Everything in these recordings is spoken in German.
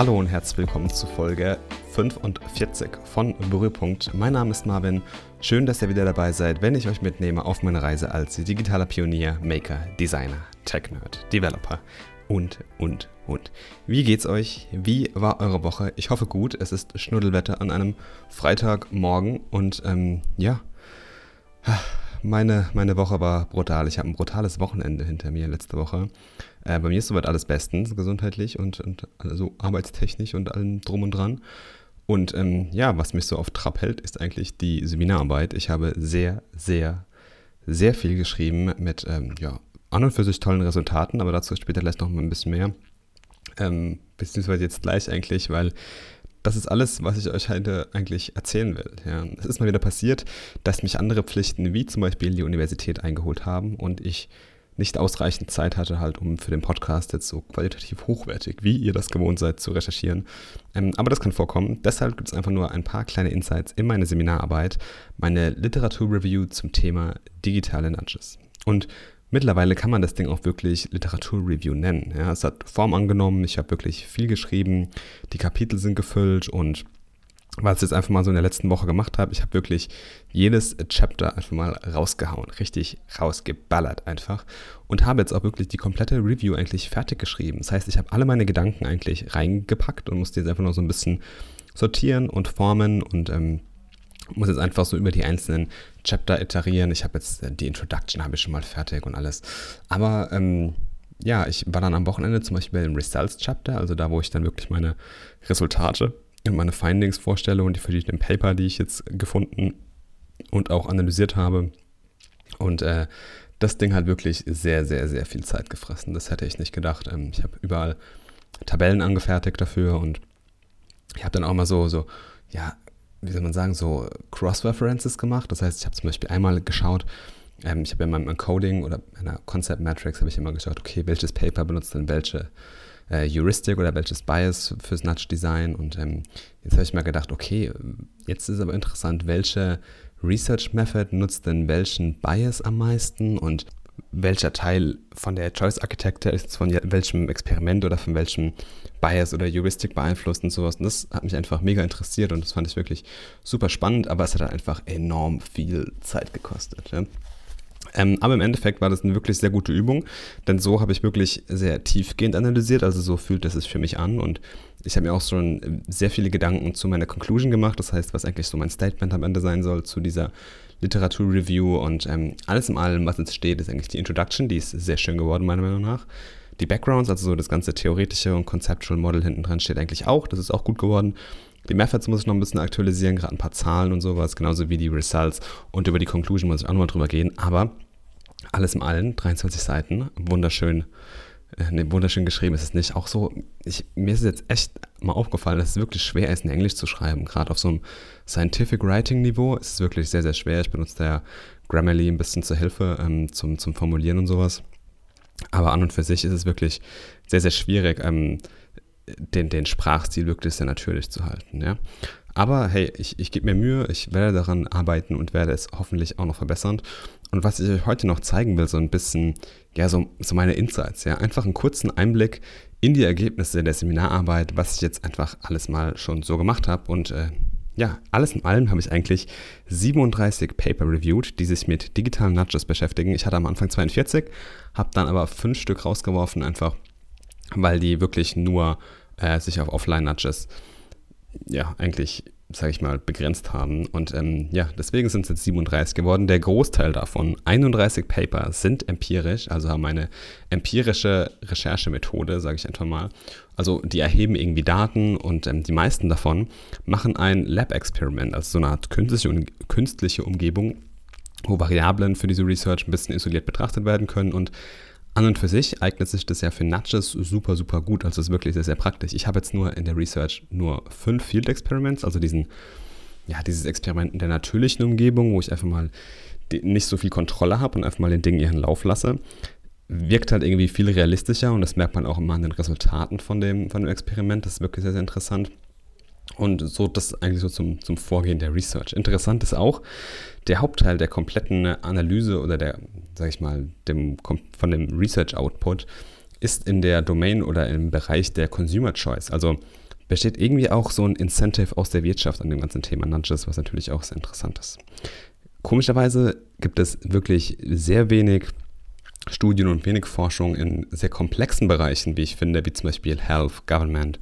Hallo und herzlich willkommen zu Folge 45 von Berührpunkt. Mein Name ist Marvin. Schön, dass ihr wieder dabei seid, wenn ich euch mitnehme auf meine Reise als digitaler Pionier, Maker, Designer, Tech-Nerd, Developer und, und, und. Wie geht's euch? Wie war eure Woche? Ich hoffe gut. Es ist Schnuddelwetter an einem Freitagmorgen und ähm, ja, meine, meine Woche war brutal. Ich habe ein brutales Wochenende hinter mir letzte Woche. Äh, bei mir ist soweit alles bestens, gesundheitlich und, und also arbeitstechnisch und allem drum und dran. Und ähm, ja, was mich so auf Trab hält, ist eigentlich die Seminararbeit. Ich habe sehr, sehr, sehr viel geschrieben mit ähm, ja, an und für sich tollen Resultaten, aber dazu später vielleicht noch mal ein bisschen mehr. Ähm, beziehungsweise jetzt gleich eigentlich, weil das ist alles, was ich euch heute eigentlich erzählen will. Ja. Es ist mal wieder passiert, dass mich andere Pflichten, wie zum Beispiel die Universität, eingeholt haben und ich nicht ausreichend Zeit hatte, halt, um für den Podcast jetzt so qualitativ hochwertig, wie ihr das gewohnt seid, zu recherchieren. Ähm, aber das kann vorkommen. Deshalb gibt es einfach nur ein paar kleine Insights in meine Seminararbeit, meine Literaturreview zum Thema digitale Nudges. Und Mittlerweile kann man das Ding auch wirklich Literaturreview nennen. Ja, es hat Form angenommen, ich habe wirklich viel geschrieben, die Kapitel sind gefüllt und was ich jetzt einfach mal so in der letzten Woche gemacht habe, ich habe wirklich jedes Chapter einfach mal rausgehauen, richtig rausgeballert einfach und habe jetzt auch wirklich die komplette Review eigentlich fertig geschrieben. Das heißt, ich habe alle meine Gedanken eigentlich reingepackt und musste jetzt einfach noch so ein bisschen sortieren und formen und ähm, muss jetzt einfach so über die einzelnen Chapter iterieren. Ich habe jetzt äh, die Introduction habe ich schon mal fertig und alles. Aber ähm, ja, ich war dann am Wochenende zum Beispiel im Results Chapter, also da, wo ich dann wirklich meine Resultate und meine Findings vorstelle und die verschiedenen Paper, die ich jetzt gefunden und auch analysiert habe. Und äh, das Ding hat wirklich sehr, sehr, sehr viel Zeit gefressen. Das hätte ich nicht gedacht. Ähm, ich habe überall Tabellen angefertigt dafür und ich habe dann auch mal so, so, ja, wie soll man sagen, so Cross-References gemacht. Das heißt, ich habe zum Beispiel einmal geschaut, ähm, ich habe in meinem Coding oder meiner Concept Matrix habe ich immer geschaut, okay, welches Paper benutzt denn welche äh, Heuristic oder welches Bias fürs Nudge Design. Und ähm, jetzt habe ich mir gedacht, okay, jetzt ist aber interessant, welche Research Method nutzt denn welchen Bias am meisten und welcher Teil von der Choice Architecture ist von welchem Experiment oder von welchem Bias oder Heuristic beeinflusst und sowas. Und das hat mich einfach mega interessiert und das fand ich wirklich super spannend, aber es hat einfach enorm viel Zeit gekostet. Ja. Ähm, aber im Endeffekt war das eine wirklich sehr gute Übung, denn so habe ich wirklich sehr tiefgehend analysiert, also so fühlt es sich für mich an und ich habe mir auch schon sehr viele Gedanken zu meiner Conclusion gemacht, das heißt, was eigentlich so mein Statement am Ende sein soll zu dieser Literaturreview und ähm, alles in allem, was jetzt steht, ist eigentlich die Introduction, die ist sehr schön geworden, meiner Meinung nach. Die Backgrounds, also so das ganze theoretische und Conceptual Model hinten dran steht eigentlich auch, das ist auch gut geworden. Die Methods muss ich noch ein bisschen aktualisieren, gerade ein paar Zahlen und sowas, genauso wie die Results. Und über die Conclusion muss ich auch nochmal drüber gehen. Aber alles im Allen, 23 Seiten, wunderschön, ne, wunderschön geschrieben ist es nicht. Auch so, ich, mir ist jetzt echt mal aufgefallen, dass es wirklich schwer ist, in Englisch zu schreiben. Gerade auf so einem Scientific Writing Niveau ist es wirklich sehr, sehr schwer. Ich benutze da Grammarly ein bisschen zur Hilfe ähm, zum, zum Formulieren und sowas. Aber an und für sich ist es wirklich sehr, sehr schwierig, ähm, den, den Sprachstil wirklich sehr natürlich zu halten. Ja? Aber hey, ich, ich gebe mir Mühe, ich werde daran arbeiten und werde es hoffentlich auch noch verbessern. Und was ich euch heute noch zeigen will, so ein bisschen, ja, so, so meine Insights, ja, einfach einen kurzen Einblick in die Ergebnisse der Seminararbeit, was ich jetzt einfach alles mal schon so gemacht habe. Und äh, ja, alles in allem habe ich eigentlich 37 Paper reviewed, die sich mit digitalen Nudges beschäftigen. Ich hatte am Anfang 42, habe dann aber fünf Stück rausgeworfen, einfach weil die wirklich nur äh, sich auf Offline-Nudges ja eigentlich sage ich mal, begrenzt haben. Und ähm, ja, deswegen sind es jetzt 37 geworden. Der Großteil davon, 31 Paper, sind empirisch, also haben eine empirische Recherchemethode, sage ich einfach mal. Also die erheben irgendwie Daten und ähm, die meisten davon machen ein Lab-Experiment, also so eine Art künstliche, künstliche Umgebung, wo Variablen für diese Research ein bisschen isoliert betrachtet werden können und an und für sich eignet sich das ja für Nudges super, super gut. Also es ist wirklich sehr, sehr praktisch. Ich habe jetzt nur in der Research nur fünf Field Experiments, also diesen, ja, dieses Experiment in der natürlichen Umgebung, wo ich einfach mal nicht so viel Kontrolle habe und einfach mal den Dingen ihren Lauf lasse. Wirkt halt irgendwie viel realistischer und das merkt man auch immer an den Resultaten von dem, von dem Experiment. Das ist wirklich sehr, sehr interessant. Und so das eigentlich so zum, zum Vorgehen der Research. Interessant ist auch, der Hauptteil der kompletten Analyse oder der, sag ich mal, dem, von dem Research Output ist in der Domain oder im Bereich der Consumer Choice. Also besteht irgendwie auch so ein Incentive aus der Wirtschaft an dem ganzen Thema Nudges, was natürlich auch sehr interessant ist. Komischerweise gibt es wirklich sehr wenig Studien und wenig Forschung in sehr komplexen Bereichen, wie ich finde, wie zum Beispiel Health, Government,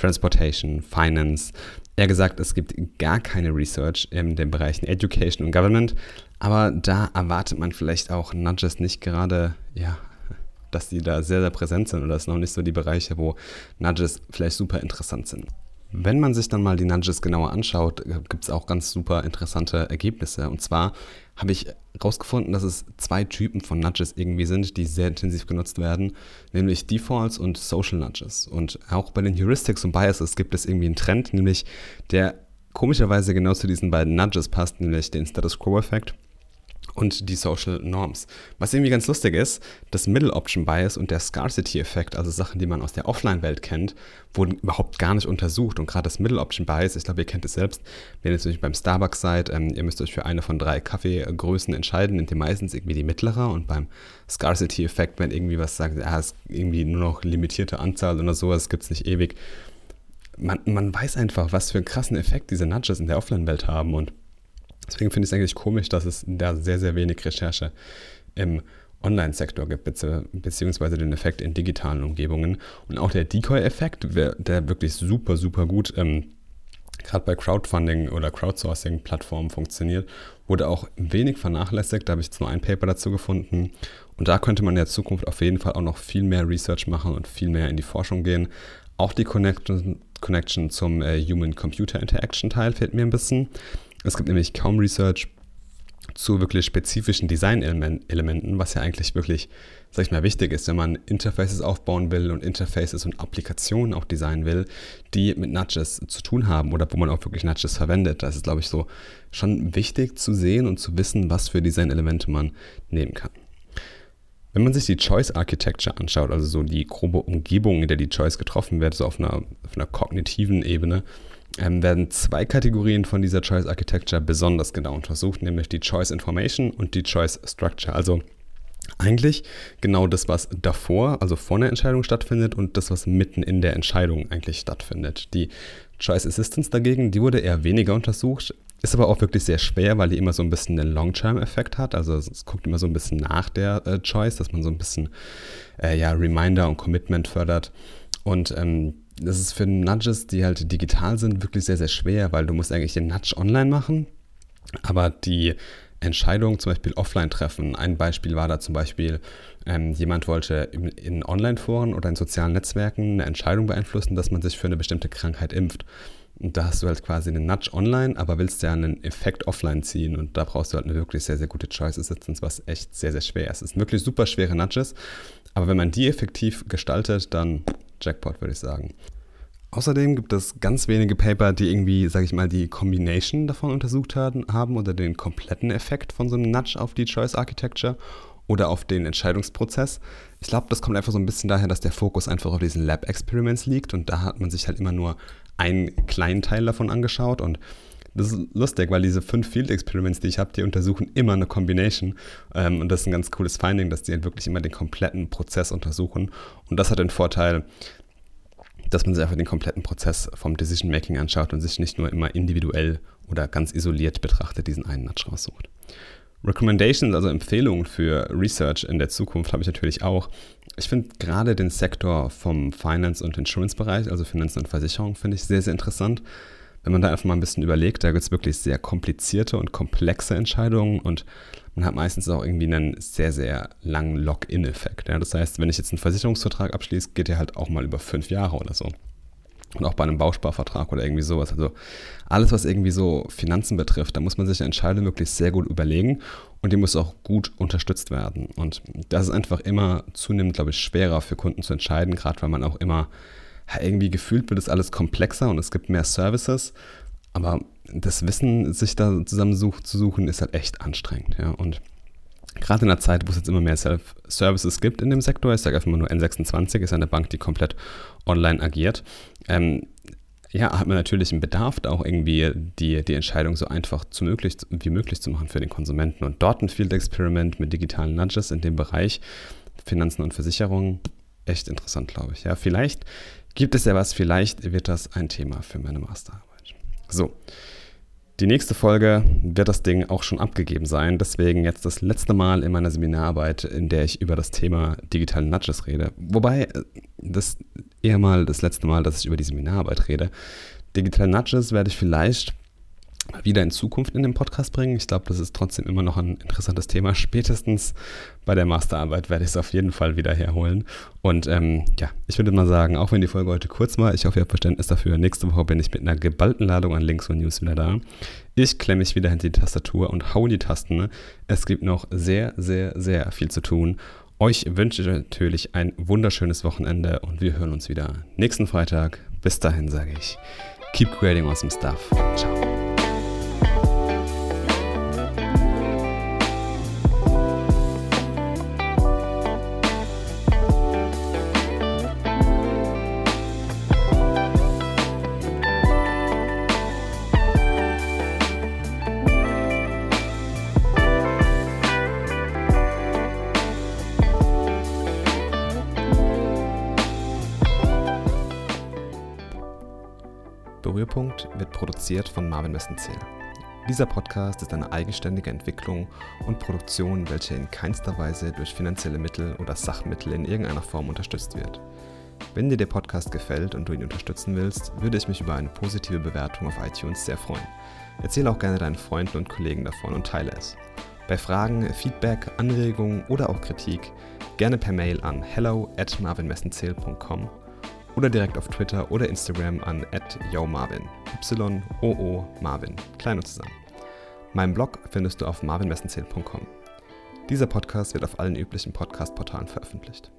Transportation, Finance. Eher gesagt, es gibt gar keine Research in den Bereichen Education und Government, aber da erwartet man vielleicht auch Nudges nicht gerade, ja, dass die da sehr, sehr präsent sind oder sind noch nicht so die Bereiche, wo Nudges vielleicht super interessant sind. Wenn man sich dann mal die Nudges genauer anschaut, gibt es auch ganz super interessante Ergebnisse. Und zwar habe ich herausgefunden, dass es zwei Typen von Nudges irgendwie sind, die sehr intensiv genutzt werden, nämlich Defaults und Social Nudges. Und auch bei den Heuristics und Biases gibt es irgendwie einen Trend, nämlich der komischerweise genau zu diesen beiden Nudges passt, nämlich den Status Quo-Effekt und die Social Norms. Was irgendwie ganz lustig ist, das Middle Option Bias und der Scarcity Effekt, also Sachen, die man aus der Offline-Welt kennt, wurden überhaupt gar nicht untersucht. Und gerade das Middle Option Bias, ich glaube, ihr kennt es selbst, wenn ihr jetzt beim Starbucks seid, ähm, ihr müsst euch für eine von drei Kaffeegrößen entscheiden, nehmt ihr meistens irgendwie die mittlere und beim Scarcity Effekt, wenn irgendwie was sagt, ja, es ist irgendwie nur noch limitierte Anzahl oder sowas, gibt es nicht ewig. Man, man weiß einfach, was für einen krassen Effekt diese Nudges in der Offline-Welt haben und Deswegen finde ich es eigentlich komisch, dass es da sehr, sehr wenig Recherche im Online-Sektor gibt, beziehungsweise den Effekt in digitalen Umgebungen. Und auch der Decoy-Effekt, der wirklich super, super gut ähm, gerade bei Crowdfunding oder Crowdsourcing-Plattformen funktioniert, wurde auch wenig vernachlässigt. Da habe ich jetzt nur ein Paper dazu gefunden. Und da könnte man in der Zukunft auf jeden Fall auch noch viel mehr Research machen und viel mehr in die Forschung gehen. Auch die Connection, Connection zum äh, Human-Computer-Interaction-Teil fehlt mir ein bisschen. Es gibt nämlich kaum Research zu wirklich spezifischen Design-Elementen, was ja eigentlich wirklich, sag ich mal, wichtig ist, wenn man Interfaces aufbauen will und Interfaces und Applikationen auch designen will, die mit Nudges zu tun haben oder wo man auch wirklich Nudges verwendet. Das ist, glaube ich, so schon wichtig zu sehen und zu wissen, was für Design-Elemente man nehmen kann. Wenn man sich die Choice Architecture anschaut, also so die grobe Umgebung, in der die Choice getroffen wird, so auf einer, auf einer kognitiven Ebene, ähm, werden zwei Kategorien von dieser Choice Architecture besonders genau untersucht, nämlich die Choice Information und die Choice Structure. Also eigentlich genau das, was davor, also vor einer Entscheidung stattfindet und das, was mitten in der Entscheidung eigentlich stattfindet. Die Choice Assistance dagegen, die wurde eher weniger untersucht, ist aber auch wirklich sehr schwer, weil die immer so ein bisschen den Long-Term-Effekt hat. Also es guckt immer so ein bisschen nach der äh, Choice, dass man so ein bisschen äh, ja, Reminder und Commitment fördert. Und ähm, das ist für Nudges, die halt digital sind, wirklich sehr, sehr schwer, weil du musst eigentlich den Nudge online machen, aber die Entscheidung zum Beispiel offline treffen. Ein Beispiel war da zum Beispiel, ähm, jemand wollte in, in Online-Foren oder in sozialen Netzwerken eine Entscheidung beeinflussen, dass man sich für eine bestimmte Krankheit impft. Und da hast du halt quasi einen Nudge online, aber willst ja einen Effekt offline ziehen. Und da brauchst du halt eine wirklich sehr, sehr gute Choice Assistance, was echt sehr, sehr schwer ist. Es sind wirklich super schwere Nudges. Aber wenn man die effektiv gestaltet, dann Jackpot, würde ich sagen. Außerdem gibt es ganz wenige Paper, die irgendwie, sage ich mal, die Combination davon untersucht haben oder den kompletten Effekt von so einem Nudge auf die Choice Architecture oder auf den Entscheidungsprozess. Ich glaube, das kommt einfach so ein bisschen daher, dass der Fokus einfach auf diesen Lab Experiments liegt und da hat man sich halt immer nur einen kleinen Teil davon angeschaut und das ist lustig, weil diese fünf Field Experiments, die ich habe, die untersuchen immer eine Combination. Ähm, und das ist ein ganz cooles Finding, dass die halt wirklich immer den kompletten Prozess untersuchen. Und das hat den Vorteil, dass man sich einfach den kompletten Prozess vom Decision Making anschaut und sich nicht nur immer individuell oder ganz isoliert betrachtet diesen einen Nudge raussucht. Recommendations, also Empfehlungen für Research in der Zukunft habe ich natürlich auch. Ich finde gerade den Sektor vom Finance- und Insurance-Bereich, also Finanzen und Versicherung, finde ich sehr, sehr interessant. Wenn man da einfach mal ein bisschen überlegt, da gibt es wirklich sehr komplizierte und komplexe Entscheidungen und man hat meistens auch irgendwie einen sehr, sehr langen Lock-in-Effekt. Ja? Das heißt, wenn ich jetzt einen Versicherungsvertrag abschließe, geht der halt auch mal über fünf Jahre oder so. Und auch bei einem Bausparvertrag oder irgendwie sowas. Also alles, was irgendwie so Finanzen betrifft, da muss man sich eine Entscheidung wirklich sehr gut überlegen und die muss auch gut unterstützt werden. Und das ist einfach immer zunehmend, glaube ich, schwerer für Kunden zu entscheiden, gerade weil man auch immer irgendwie gefühlt wird es alles komplexer und es gibt mehr Services. Aber das Wissen, sich da zusammen such, zu suchen, ist halt echt anstrengend. Ja? Und gerade in der Zeit, wo es jetzt immer mehr Self-Services gibt in dem Sektor, ich sage einfach mal nur N26, ist eine Bank, die komplett online agiert, ähm, ja, hat man natürlich einen Bedarf, da auch irgendwie die, die Entscheidung so einfach zu möglich, wie möglich zu machen für den Konsumenten. Und dort ein Field Experiment mit digitalen Nudges in dem Bereich Finanzen und Versicherungen, echt interessant, glaube ich. Ja, vielleicht gibt es ja was, vielleicht wird das ein Thema für meine Masterarbeit. So, die nächste Folge wird das Ding auch schon abgegeben sein. Deswegen jetzt das letzte Mal in meiner Seminararbeit, in der ich über das Thema digitale Nudges rede. Wobei äh, das eher mal das letzte Mal, dass ich über die Seminararbeit rede. Digitale Nudges werde ich vielleicht wieder in Zukunft in den Podcast bringen. Ich glaube, das ist trotzdem immer noch ein interessantes Thema. Spätestens bei der Masterarbeit werde ich es auf jeden Fall wieder herholen. Und ähm, ja, ich würde mal sagen, auch wenn die Folge heute kurz war, ich hoffe, ihr habt Verständnis dafür. Nächste Woche bin ich mit einer geballten Ladung an Links und News wieder da. Ich klemme mich wieder hinter die Tastatur und hau die Tasten. Es gibt noch sehr, sehr, sehr viel zu tun. Euch wünsche ich natürlich ein wunderschönes Wochenende und wir hören uns wieder nächsten Freitag. Bis dahin sage ich, keep creating awesome stuff. Ciao. Produziert von Marvin Messenzähl. Dieser Podcast ist eine eigenständige Entwicklung und Produktion, welche in keinster Weise durch finanzielle Mittel oder Sachmittel in irgendeiner Form unterstützt wird. Wenn dir der Podcast gefällt und du ihn unterstützen willst, würde ich mich über eine positive Bewertung auf iTunes sehr freuen. Erzähle auch gerne deinen Freunden und Kollegen davon und teile es. Bei Fragen, Feedback, Anregungen oder auch Kritik gerne per Mail an hello at marvinmessenzähl.com oder direkt auf Twitter oder Instagram an @yomarvin. Y-O-O Marvin. Klein und zusammen. Meinen Blog findest du auf marvinmessenzähl.com. Dieser Podcast wird auf allen üblichen Podcast-Portalen veröffentlicht.